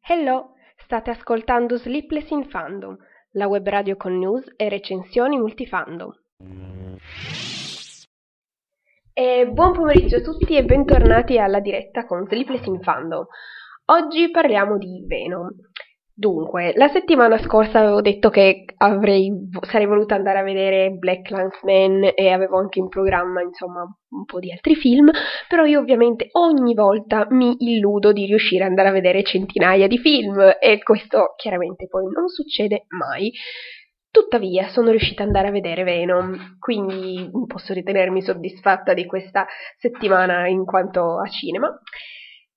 Hello, state ascoltando Sleepless in Fandom, la web radio con news e recensioni multifandom. E buon pomeriggio a tutti e bentornati alla diretta con Sleepless in Fandom. Oggi parliamo di Venom. Dunque, la settimana scorsa avevo detto che avrei, sarei voluta andare a vedere Black Landsman e avevo anche in programma, insomma, un po' di altri film, però io ovviamente ogni volta mi illudo di riuscire ad andare a vedere centinaia di film e questo chiaramente poi non succede mai. Tuttavia sono riuscita ad andare a vedere Venom, quindi posso ritenermi soddisfatta di questa settimana in quanto a cinema.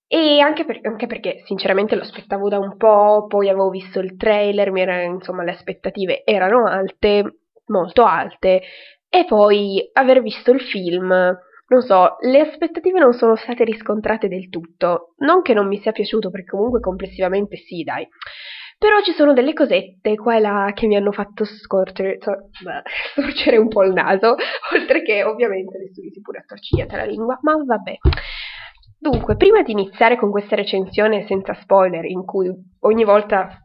E anche, per, anche, perché sinceramente lo aspettavo da un po', poi avevo visto il trailer, era, insomma le aspettative erano alte, molto alte, e poi aver visto il film, non so, le aspettative non sono state riscontrate del tutto. Non che non mi sia piaciuto, perché comunque complessivamente sì, dai. Però ci sono delle cosette qua e là che mi hanno fatto scorgere, storcere un po' il naso, oltre che ovviamente le studi pure attorcigliate la lingua, ma vabbè. Dunque, prima di iniziare con questa recensione senza spoiler, in cui ogni volta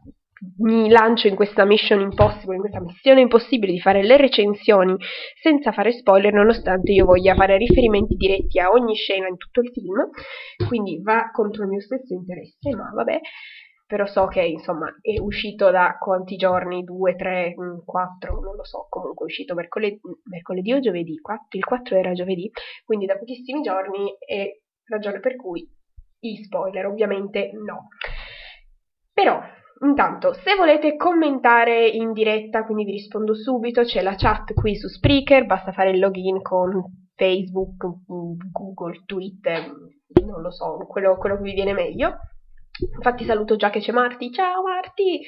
mi lancio in questa mission impossible, in questa missione impossibile di fare le recensioni senza fare spoiler, nonostante io voglia fare riferimenti diretti a ogni scena in tutto il film, quindi va contro il mio stesso interesse, ma vabbè, però so che insomma è uscito da quanti giorni? Due, tre, mm, quattro, non lo so, comunque è uscito mercoledì, mercoledì o giovedì, 4, il 4 era giovedì, quindi da pochissimi giorni e ragione per cui i spoiler ovviamente no. Però, intanto, se volete commentare in diretta, quindi vi rispondo subito, c'è la chat qui su Spreaker, basta fare il login con Facebook, Google, Twitter, non lo so, quello, quello che vi viene meglio. Infatti saluto già che c'è Marti, ciao Marti!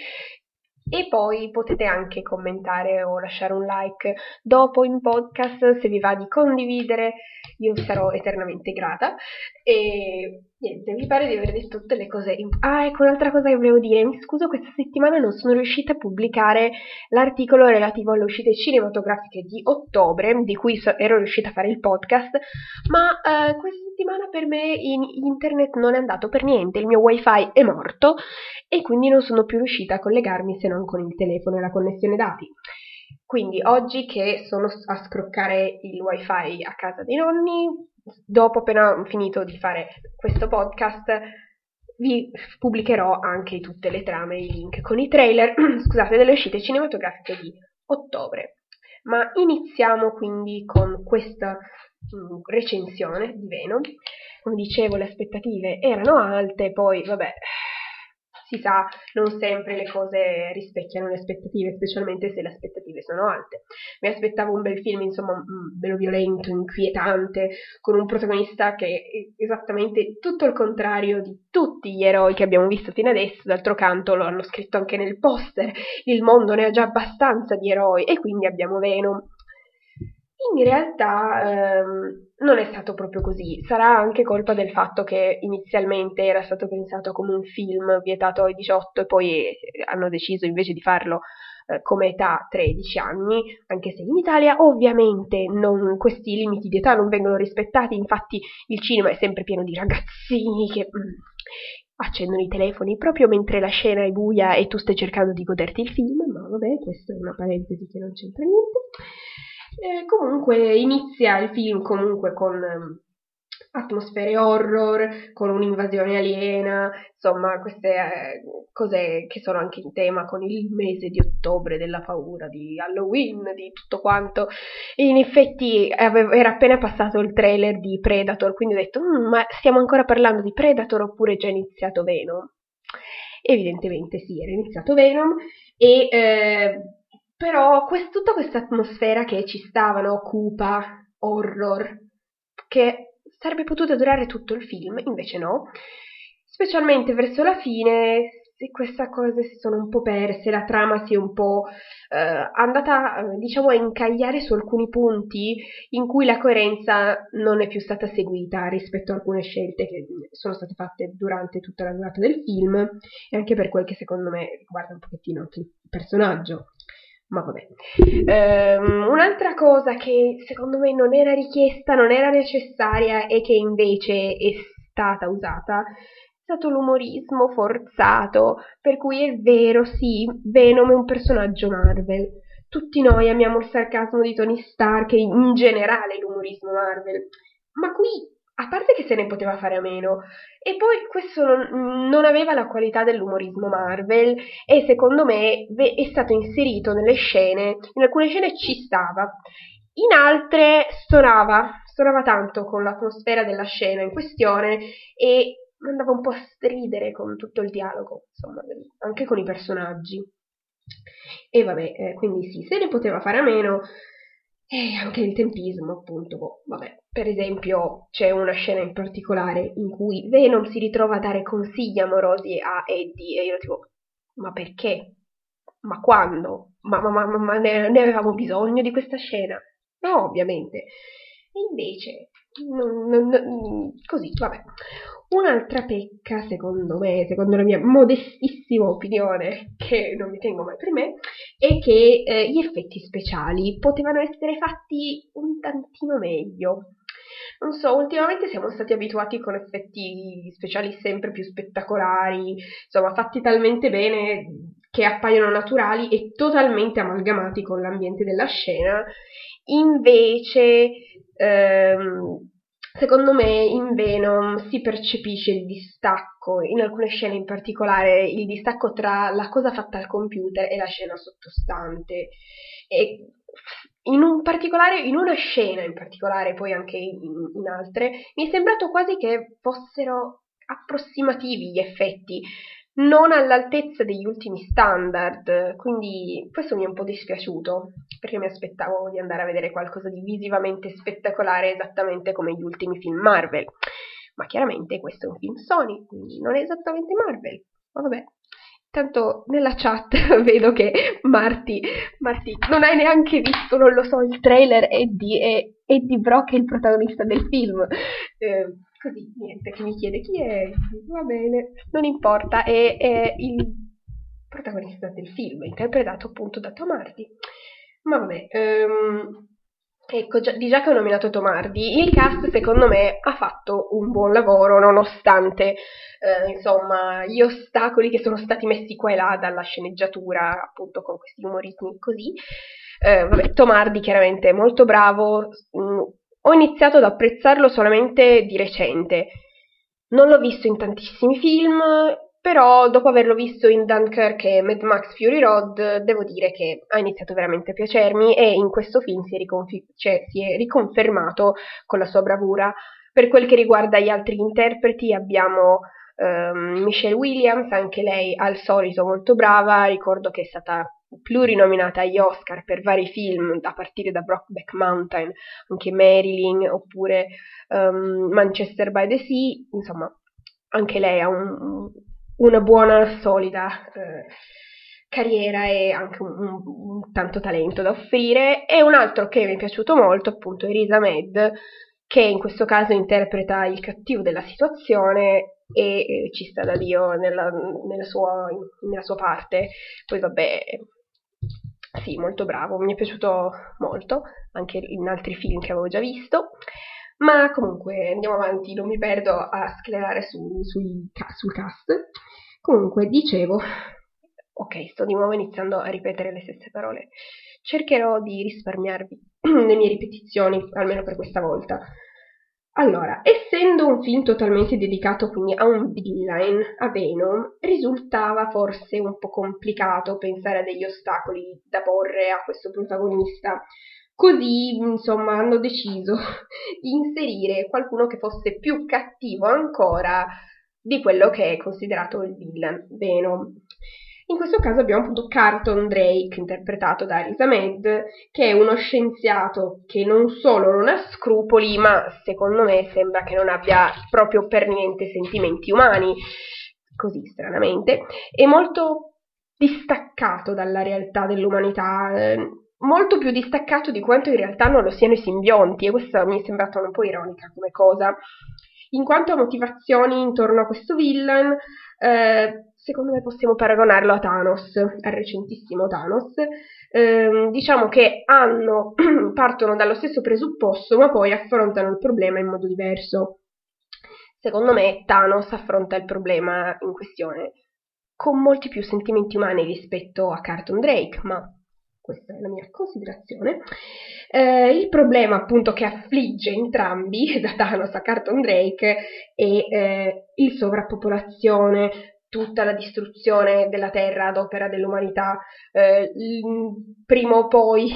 E poi potete anche commentare o lasciare un like dopo in podcast se vi va di condividere io sarò eternamente grata. E niente, mi pare di aver detto tutte le cose. Ah, ecco un'altra cosa che volevo dire. Mi scuso, questa settimana non sono riuscita a pubblicare l'articolo relativo alle uscite cinematografiche di ottobre, di cui ero riuscita a fare il podcast, ma eh, questa settimana per me in internet non è andato per niente, il mio wifi è morto e quindi non sono più riuscita a collegarmi se non con il telefono e la connessione dati. Quindi oggi che sono a scroccare il wifi a casa dei nonni, dopo appena finito di fare questo podcast, vi pubblicherò anche tutte le trame e i link con i trailer, scusate, delle uscite cinematografiche di ottobre. Ma iniziamo quindi con questa mh, mm, recensione di Venom. Come dicevo, le aspettative erano alte, poi vabbè, sa, non sempre le cose rispecchiano le aspettative, specialmente se le aspettative sono alte. Mi aspettavo un bel film, insomma, bello violento, inquietante, con un protagonista che è esattamente tutto il contrario di tutti gli eroi che abbiamo visto fino adesso, d'altro canto lo hanno scritto anche nel poster, il mondo ne ha già abbastanza di eroi e quindi abbiamo Venom in realtà ehm, non è stato proprio così, sarà anche colpa del fatto che inizialmente era stato pensato come un film vietato ai 18 e poi eh, hanno deciso invece di farlo eh, come età 13 anni, anche se in Italia ovviamente non, questi limiti di età non vengono rispettati, infatti il cinema è sempre pieno di ragazzini che mm, accendono i telefoni proprio mentre la scena è buia e tu stai cercando di goderti il film, ma vabbè, questa è una parentesi che non c'entra niente. Eh, comunque inizia il film comunque con um, atmosfere horror, con un'invasione aliena, insomma queste eh, cose che sono anche in tema con il mese di ottobre della paura, di Halloween, di tutto quanto. In effetti avevo, era appena passato il trailer di Predator, quindi ho detto, mm, ma stiamo ancora parlando di Predator oppure è già iniziato Venom? Evidentemente sì, era iniziato Venom e... Eh, però quest- tutta questa atmosfera che ci stava, no? cupa, horror, che sarebbe potuta durare tutto il film, invece no. Specialmente verso la fine queste cose si sono un po' perse, la trama si è un po' eh, andata, diciamo, a incagliare su alcuni punti in cui la coerenza non è più stata seguita rispetto a alcune scelte che sono state fatte durante tutta la durata del film e anche per quel che secondo me riguarda un pochettino anche il personaggio Ma vabbè. Um, un'altra cosa che secondo me non era richiesta, non era necessaria e che invece è stata usata è stato l'umorismo forzato, per cui è vero, sì, Venom è un personaggio Marvel. Tutti noi amiamo il sarcasmo di Tony Stark e in generale l'umorismo Marvel, ma qui a parte che se ne poteva fare a meno, e poi questo non, non, aveva la qualità dell'umorismo Marvel e secondo me è stato inserito nelle scene, in alcune scene ci stava, in altre stonava, stonava tanto con l'atmosfera della scena in questione e andava un po' a stridere con tutto il dialogo, insomma, anche con i personaggi. E vabbè, eh, quindi sì, se ne poteva fare a meno, e anche il tempismo, appunto, boh, vabbè. Per esempio, c'è una scena in particolare in cui Venom si ritrova a dare consigli amorosi a Eddie e io tipo, ma perché? Ma quando? Ma, ma, ma, ma ne, ne, avevamo bisogno di questa scena? No, ovviamente. E invece, non, non, non, così, vabbè. Un'altra pecca, secondo me, secondo la mia modestissima opinione, che non mi tengo mai per me, è che eh, gli effetti speciali potevano essere fatti un tantino meglio. Non so, ultimamente siamo stati abituati con effetti speciali sempre più spettacolari, insomma, fatti talmente bene che appaiono naturali e totalmente amalgamati con l'ambiente della scena. Invece, ehm, Secondo me in Venom si percepisce il distacco, in alcune scene in particolare, il distacco tra la cosa fatta al computer e la scena sottostante. E in un in una scena in particolare, poi anche in, in altre, mi è sembrato quasi che fossero approssimativi gli effetti, non all'altezza degli ultimi standard, quindi questo mi è un po' dispiaciuto, perché mi aspettavo di andare a vedere qualcosa di visivamente spettacolare esattamente come gli ultimi film Marvel. Ma chiaramente questo è un film Sony, quindi non è esattamente Marvel. Ma vabbè. Tanto nella chat vedo che Marty, Marty, non hai neanche visto, non lo so, il trailer Eddie e Eddie Brock è il protagonista del film. Eh, Così, niente, che mi chiede chi è, va bene, non importa, è, è il protagonista del film, interpretato appunto da Tomardi. Ma vabbè, um, ecco, di già che ho nominato Tomardi, il cast secondo me ha fatto un buon lavoro nonostante eh, insomma gli ostacoli che sono stati messi qua e là dalla sceneggiatura, appunto con questi umorismi così. Eh, vabbè, Tomardi chiaramente è molto bravo, mh, mm, ho iniziato ad apprezzarlo solamente di recente. Non l'ho visto in tantissimi film, però dopo averlo visto in Dunkirk e Mad Max Fury Road, devo dire che ha iniziato veramente a piacermi e in questo film si è, riconfi- cioè, si è riconfermato con la sua bravura. Per quel che riguarda gli altri interpreti abbiamo um, Michelle Williams, anche lei al solito molto brava, ricordo che è stata plurinominata agli Oscar per vari film, a partire da Brockback Mountain, anche Marilyn oppure um, Manchester by the Sea, insomma, anche lei ha un, una buona, solida eh, carriera e anche un, un, un, tanto talento da offrire. E un altro che mi è piaciuto molto, appunto, è Risa Med, che in questo caso interpreta il cattivo della situazione e eh, ci sta da Dio nella, nella, sua, nella sua parte. Poi vabbè, sì, molto bravo, mi è piaciuto molto, anche in altri film che avevo già visto. Ma comunque andiamo avanti, non mi perdo a sclerare su, sui, sul cast. Comunque, dicevo, ok, sto di nuovo iniziando a ripetere le stesse parole. Cercherò di risparmiarvi le mie ripetizioni, almeno per questa volta. Allora, essendo un film totalmente dedicato quindi a un villain, a Venom, risultava forse un po' complicato pensare a degli ostacoli da porre a questo protagonista. Così, insomma, hanno deciso di inserire qualcuno che fosse più cattivo ancora di quello che è considerato il villain, Venom. In questo caso abbiamo appunto Carlton Drake, interpretato da Risa Med, che è uno scienziato che non solo non ha scrupoli, ma secondo me sembra che non abbia proprio per niente sentimenti umani, così stranamente, è molto distaccato dalla realtà dell'umanità, eh, molto più distaccato di quanto in realtà non lo siano i simbionti, e questa mi è sembrata un po' ironica come cosa. In quanto a motivazioni intorno a questo villain, eh, secondo me possiamo paragonarlo a Thanos, al recentissimo Thanos, ehm, diciamo che hanno, partono dallo stesso presupposto, ma poi affrontano il problema in modo diverso. Secondo me Thanos affronta il problema in questione con molti più sentimenti umani rispetto a Carton Drake, ma questa è la mia considerazione. Eh, il problema appunto che affligge entrambi, da Thanos a Carton Drake, è eh, il sovrappopolazione, tutta la distruzione della Terra ad opera dell'umanità, eh, prima o poi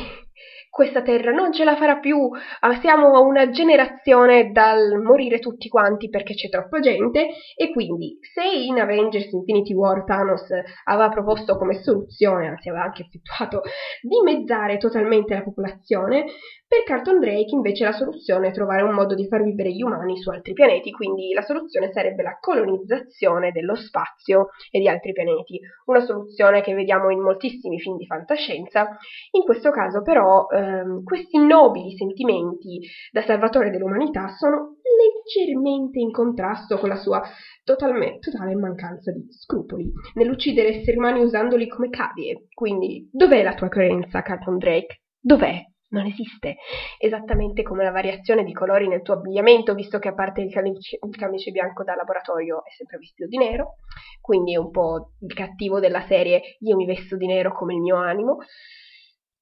questa terra non ce la farà più, ah, siamo a una generazione dal morire tutti quanti perché c'è troppa gente. E quindi se in Avengers Infinity War Thanos aveva proposto come soluzione, anzi aveva anche effettuato, dimezzare totalmente la popolazione, per Carton Drake invece la soluzione è trovare un modo di far vivere gli umani su altri pianeti, quindi la soluzione sarebbe la colonizzazione dello spazio e di altri pianeti, una soluzione che vediamo in moltissimi film di fantascienza. In questo caso però ehm, questi nobili sentimenti da salvatore dell'umanità sono leggermente in contrasto con la sua totale mancanza di scrupoli nell'uccidere esseri umani usandoli come cavie. Quindi dov'è la tua coerenza, Carton Drake? Dov'è? non esiste, esattamente come la variazione di colori nel tuo abbigliamento, visto che a parte il camice, il camice bianco da laboratorio è sempre vestito di nero, quindi è un po' il cattivo della serie io mi vesto di nero come il mio animo.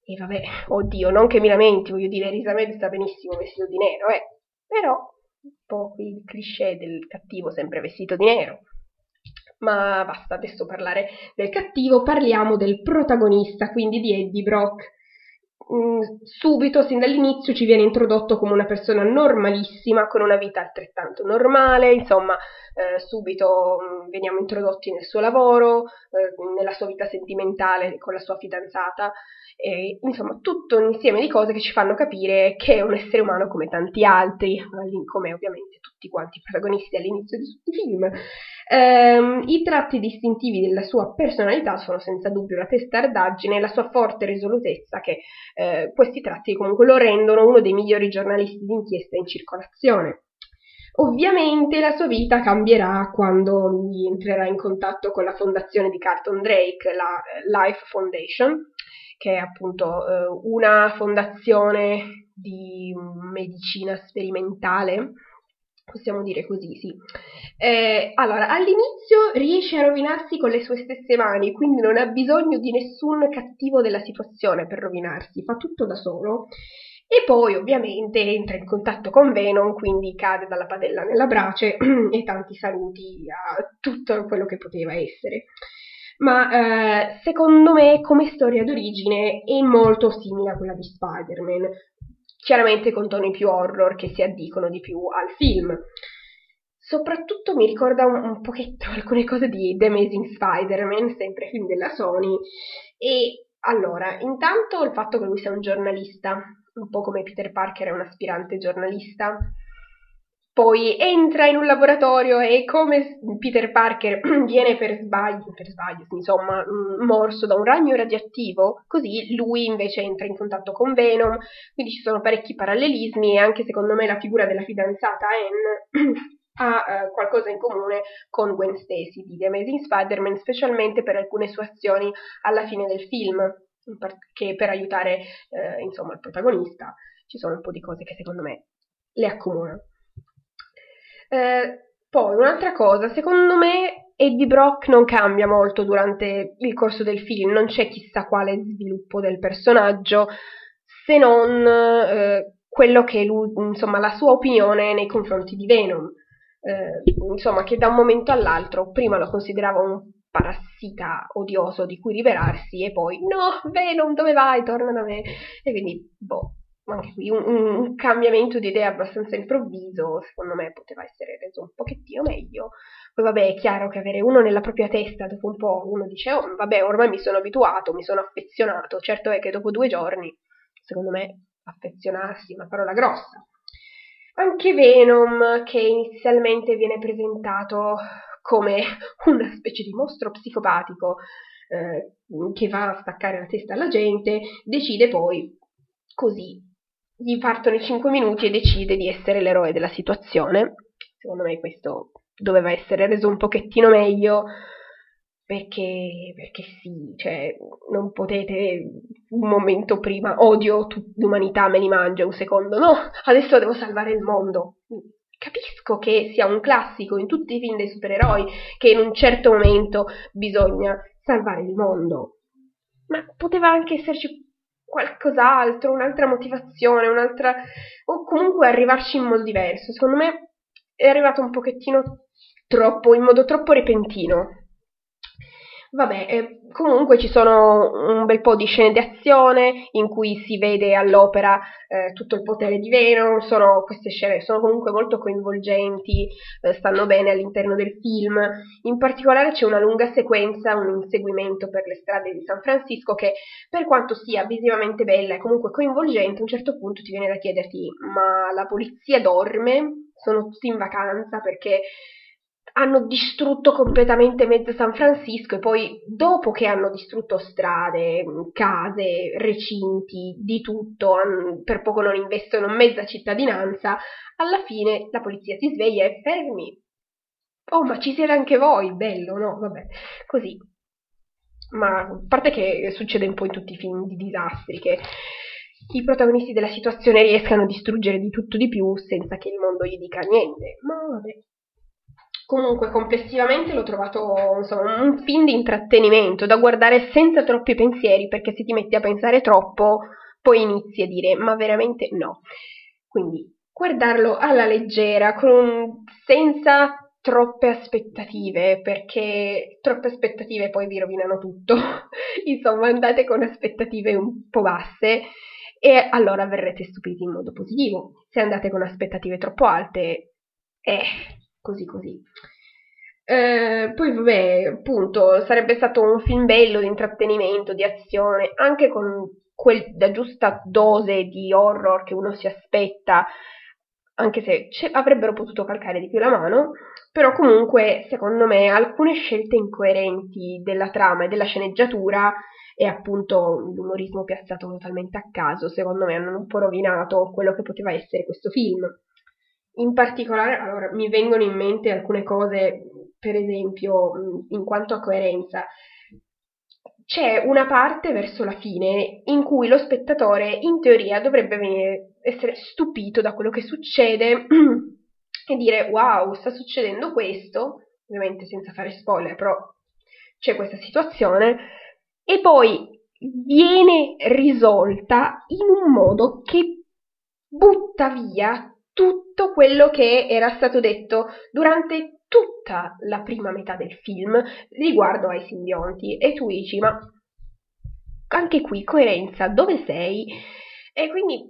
E vabbè, oddio, non che mi lamenti, voglio dire, Elisabeth sta benissimo vestito di nero, eh, però un po' il cliché del cattivo sempre vestito di nero. Ma basta adesso parlare del cattivo, parliamo del protagonista, quindi di Eddie Brock. Mm, subito, sin dall'inizio, ci viene introdotto come una persona normalissima, con una vita altrettanto normale, insomma, eh, subito mm, veniamo introdotti nel suo lavoro, eh, nella sua vita sentimentale con la sua fidanzata, e, insomma, tutto un insieme di cose che ci fanno capire che è un essere umano come tanti altri, come ovviamente tutti quanti i protagonisti all'inizio di tutti i film. Um, I tratti distintivi della sua personalità sono senza dubbio la testardaggine e la sua forte risolutezza che eh, questi tratti comunque lo rendono uno dei migliori giornalisti d'inchiesta in circolazione. Ovviamente la sua vita cambierà quando lui entrerà in contatto con la fondazione di Carlton Drake, la eh, Life Foundation, che è appunto eh, una fondazione di medicina sperimentale possiamo dire così, sì. Eh, allora, all'inizio riesce a rovinarsi con le sue stesse mani, quindi non ha bisogno di nessun cattivo della situazione per rovinarsi, fa tutto da solo. E poi ovviamente entra in contatto con Venom, quindi cade dalla padella nella brace e tanti saluti a tutto quello che poteva essere. Ma eh, secondo me come storia d'origine è molto simile a quella di Spider-Man, chiaramente con toni più horror che si addicono di più al film. Soprattutto mi ricorda un, un pochetto alcune cose di The Amazing Spider-Man, sempre film della Sony. E allora, intanto il fatto che lui sia un giornalista, un po' come Peter Parker è un aspirante giornalista, poi entra in un laboratorio e come Peter Parker viene per sbaglio, per sbaglio, insomma, mm, morso da un ragno radioattivo, così lui invece entra in contatto con Venom, quindi ci sono parecchi parallelismi e anche secondo me la figura della fidanzata Anne ha eh, qualcosa in comune con Gwen Stacy di The Amazing Spider-Man, specialmente per alcune sue azioni alla fine del film, che per aiutare eh, insomma il protagonista ci sono un po' di cose che secondo me le accomunano. Eh, poi un'altra cosa, secondo me Eddie Brock non cambia molto durante il corso del film, non c'è chissà quale sviluppo del personaggio, se non eh, quello che lui, insomma, la sua opinione nei confronti di Venom. Eh, insomma, che da un momento all'altro prima lo considerava un parassita odioso di cui liberarsi e poi no, Venom, dove vai? Torna da me. E quindi, boh, anche qui un, un, cambiamento di idea abbastanza improvviso, secondo me poteva essere reso un pochettino meglio. Poi vabbè, è chiaro che avere uno nella propria testa dopo un po' uno dice "Oh, vabbè, ormai mi sono abituato, mi sono affezionato". Certo è che dopo due giorni, secondo me, affezionarsi è una parola grossa. Anche Venom, che inizialmente viene presentato come una specie di mostro psicopatico eh, che va a staccare la testa alla gente, decide poi così gli partono i 5 minuti e decide di essere l'eroe della situazione. Secondo me questo doveva essere reso un pochettino meglio. perché, perché sì, cioè, non potete un momento prima odio l'umanità, me li mangio, un secondo no, adesso devo salvare il mondo. Capisco che sia un classico in tutti i film dei supereroi che in un certo momento bisogna salvare il mondo, ma poteva anche esserci qualcos'altro, un'altra motivazione, un'altra... o comunque arrivarci in modo diverso. Secondo me è arrivato un pochettino troppo, in modo troppo repentino. Vabbè, eh, comunque ci sono un bel po' di scene di azione in cui si vede all'opera eh, tutto il potere di Venom, sono, queste scene sono comunque molto coinvolgenti, eh, stanno bene all'interno del film, in particolare c'è una lunga sequenza, un inseguimento per le strade di San Francisco che per quanto sia visivamente bella e comunque coinvolgente, a un certo punto ti viene da chiederti ma la polizia dorme? Sono tutti in vacanza perché hanno distrutto completamente mezzo San Francisco e poi dopo che hanno distrutto strade, case, recinti, di tutto, per poco non investono mezza cittadinanza, alla fine la polizia si sveglia e fermi. Oh, ma ci siete anche voi, bello, no? Vabbè, così. Ma a parte che succede un po' in tutti i film di disastri, che i protagonisti della situazione riescano a distruggere di tutto di più senza che il mondo gli dica niente. Ma vabbè. Comunque, complessivamente l'ho trovato insomma, un film di intrattenimento da guardare senza troppi pensieri, perché se ti metti a pensare troppo, poi inizi a dire ma veramente no. Quindi guardarlo alla leggera, con, senza troppe aspettative, perché troppe aspettative poi vi rovinano tutto. insomma, andate con aspettative un po' basse e allora verrete stupiti in modo positivo. Se andate con aspettative troppo alte, eh, così così. Eh, poi vabbè, appunto, sarebbe stato un film bello di intrattenimento, di azione, anche con quel, la giusta dose di horror che uno si aspetta, anche se avrebbero potuto calcare di più la mano, però comunque, secondo me, alcune scelte incoerenti della trama e della sceneggiatura e appunto l'umorismo piazzato totalmente a caso, secondo me hanno un po' rovinato quello che poteva essere questo film. In particolare, allora, mi vengono in mente alcune cose, per esempio, in quanto a coerenza. C'è una parte verso la fine in cui lo spettatore, in teoria, dovrebbe venire, essere stupito da quello che succede e dire wow, sta succedendo questo, ovviamente senza fare spoiler, però c'è questa situazione, e poi viene risolta in un modo che butta via tutto quello che era stato detto durante tutta la prima metà del film riguardo ai simbionti e tu dici ma anche qui coerenza dove sei e quindi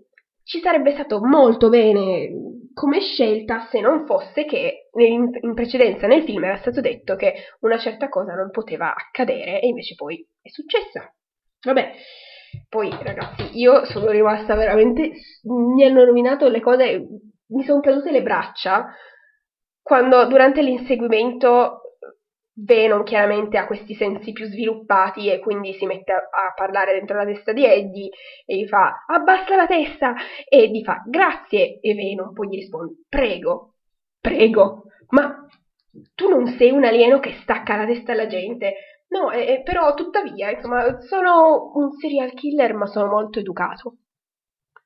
ci sarebbe stato molto bene come scelta se non fosse che in, precedenza nel film era stato detto che una certa cosa non poteva accadere e invece poi è successa. Vabbè, poi ragazzi, io sono rimasta veramente... mi hanno nominato le cose mi sono cadute le braccia quando durante l'inseguimento Venom chiaramente ha questi sensi più sviluppati e quindi si mette a, a, parlare dentro la testa di Eddie e gli fa abbassa la testa e Eddie fa grazie e Venom poi gli risponde prego, prego, ma tu non sei un alieno che stacca la testa alla gente. No, eh, però tuttavia, insomma, sono un serial killer ma sono molto educato.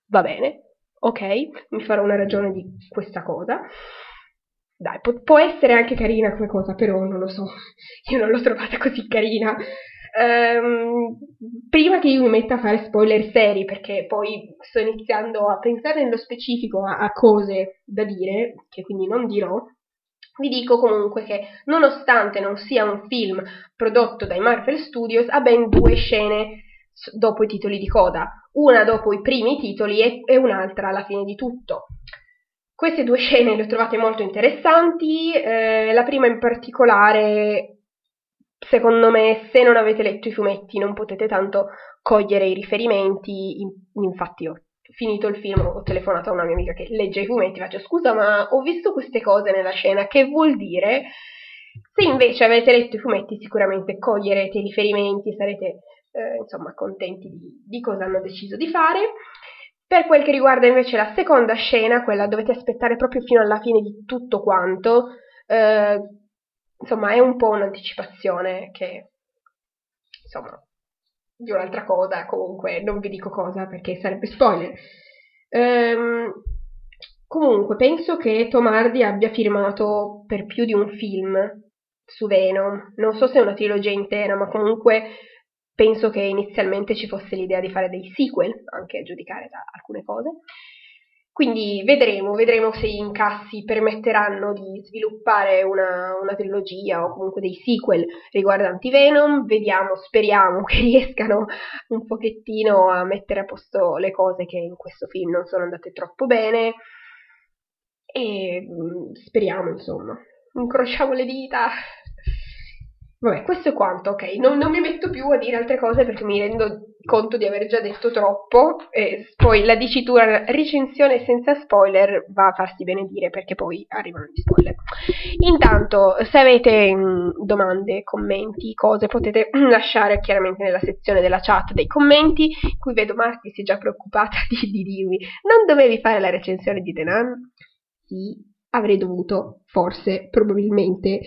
Va bene, ok, mi farò una ragione di questa cosa. Dai, può, può essere anche carina come cosa, però non lo so, io non l'ho trovata così carina. Um, prima che io mi metta a fare spoiler seri, perché poi sto iniziando a pensare nello specifico a, a cose da dire, che quindi non dirò, vi dico comunque che nonostante non sia un film prodotto dai Marvel Studios, ha ben due scene dopo i titoli di coda, una dopo i primi titoli e, e un'altra alla fine di tutto. Queste due scene le ho trovate molto interessanti, eh, la prima in particolare, secondo me, se non avete letto i fumetti non potete tanto cogliere i riferimenti, infatti ho finito il film, ho telefonato a una mia amica che legge i fumetti, faccio scusa ma ho visto queste cose nella scena, che vuol dire? Se invece avete letto i fumetti sicuramente coglierete i riferimenti, sarete eh, insomma contenti di, di cosa hanno deciso di fare. Per quel che riguarda invece la seconda scena, quella dovete aspettare proprio fino alla fine di tutto quanto, eh, insomma è un po' un'anticipazione che insomma di un'altra cosa, comunque non vi dico cosa perché sarebbe spoiler. Ehm, comunque penso che Tom Hardy abbia firmato per più di un film su Venom, non so se è una trilogia intera, ma comunque penso che inizialmente ci fosse l'idea di fare dei sequel, anche a giudicare da alcune cose. Quindi vedremo, vedremo se gli incassi permetteranno di sviluppare una, una, trilogia o comunque dei sequel riguardanti Venom. Vediamo, speriamo che riescano un pochettino a mettere a posto le cose che in questo film non sono andate troppo bene. E mm, speriamo, insomma. Incrociamo le dita Vabbè, questo è quanto, ok. Non, non, mi metto più a dire altre cose perché mi rendo conto di aver già detto troppo. E poi la dicitura recensione senza spoiler va a farsi benedire perché poi arrivano gli spoiler. Intanto, se avete mh, mm, domande, commenti, cose, potete lasciare chiaramente nella sezione della chat dei commenti. Qui vedo Marti si è già preoccupata di, di dirmi: Non dovevi fare la recensione di Denan? Sì, avrei dovuto, forse, probabilmente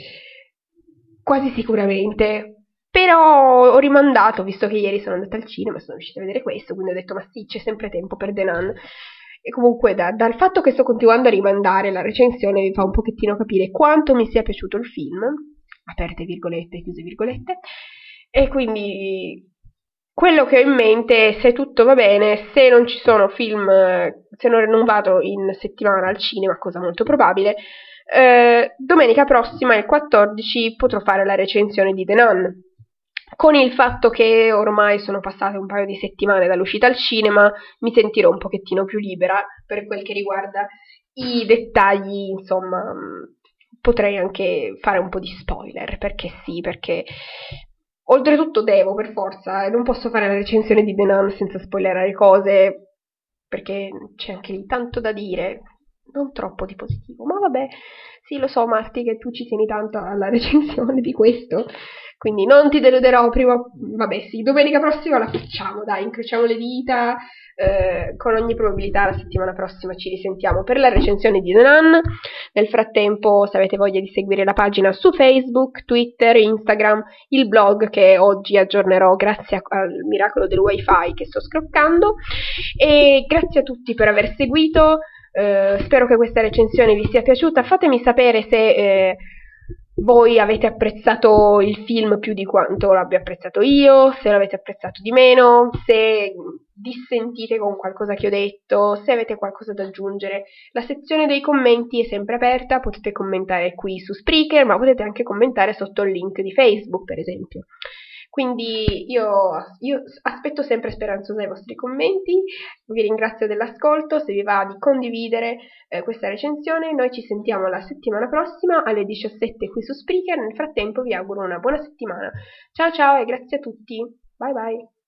quasi sicuramente. Però ho rimandato, visto che ieri sono andata al cinema e sono riuscita a vedere questo, quindi ho detto ma sì, c'è sempre tempo per The Nun. E comunque da, dal fatto che sto continuando a rimandare la recensione mi fa un pochettino capire quanto mi sia piaciuto il film, aperte virgolette, chiuse virgolette, e quindi quello che ho in mente, se tutto va bene, se non ci sono film, se non vado in settimana al cinema, cosa molto probabile, eh, domenica prossima, il 14, potrò fare la recensione di The Nun. Con il fatto che ormai sono passate un paio di settimane dall'uscita al cinema, mi sentirò un pochettino più libera per quel che riguarda i dettagli, insomma, potrei anche fare un po' di spoiler, perché sì, perché oltretutto devo per forza, non posso fare la recensione di The Nun senza spoilerare cose, perché c'è anche lì tanto da dire, non troppo di positivo, ma vabbè, sì lo so Marti che tu ci tieni tanto alla recensione di questo, quindi non ti deluderò prima, vabbè sì, domenica prossima la facciamo, dai, incrociamo le dita, eh, con ogni probabilità la settimana prossima ci risentiamo per la recensione di The Nun, nel frattempo se avete voglia di seguire la pagina su Facebook, Twitter, Instagram, il blog che oggi aggiornerò grazie al miracolo del wifi che sto scroccando. E grazie a tutti per aver seguito, eh, spero che questa recensione vi sia piaciuta. Fatemi sapere se eh, voi avete apprezzato il film più di quanto l'abbia apprezzato io, se l'avete apprezzato di meno, se dissentite con qualcosa che ho detto, se avete qualcosa da aggiungere. La sezione dei commenti è sempre aperta, potete commentare qui su Spreaker, ma potete anche commentare sotto il link di Facebook, per esempio. Quindi io, io, aspetto sempre speranzosa i vostri commenti, vi ringrazio dell'ascolto, se vi va di condividere eh, questa recensione, noi ci sentiamo la settimana prossima alle 17 qui su Spreaker, nel frattempo vi auguro una buona settimana. Ciao ciao e grazie a tutti, bye bye!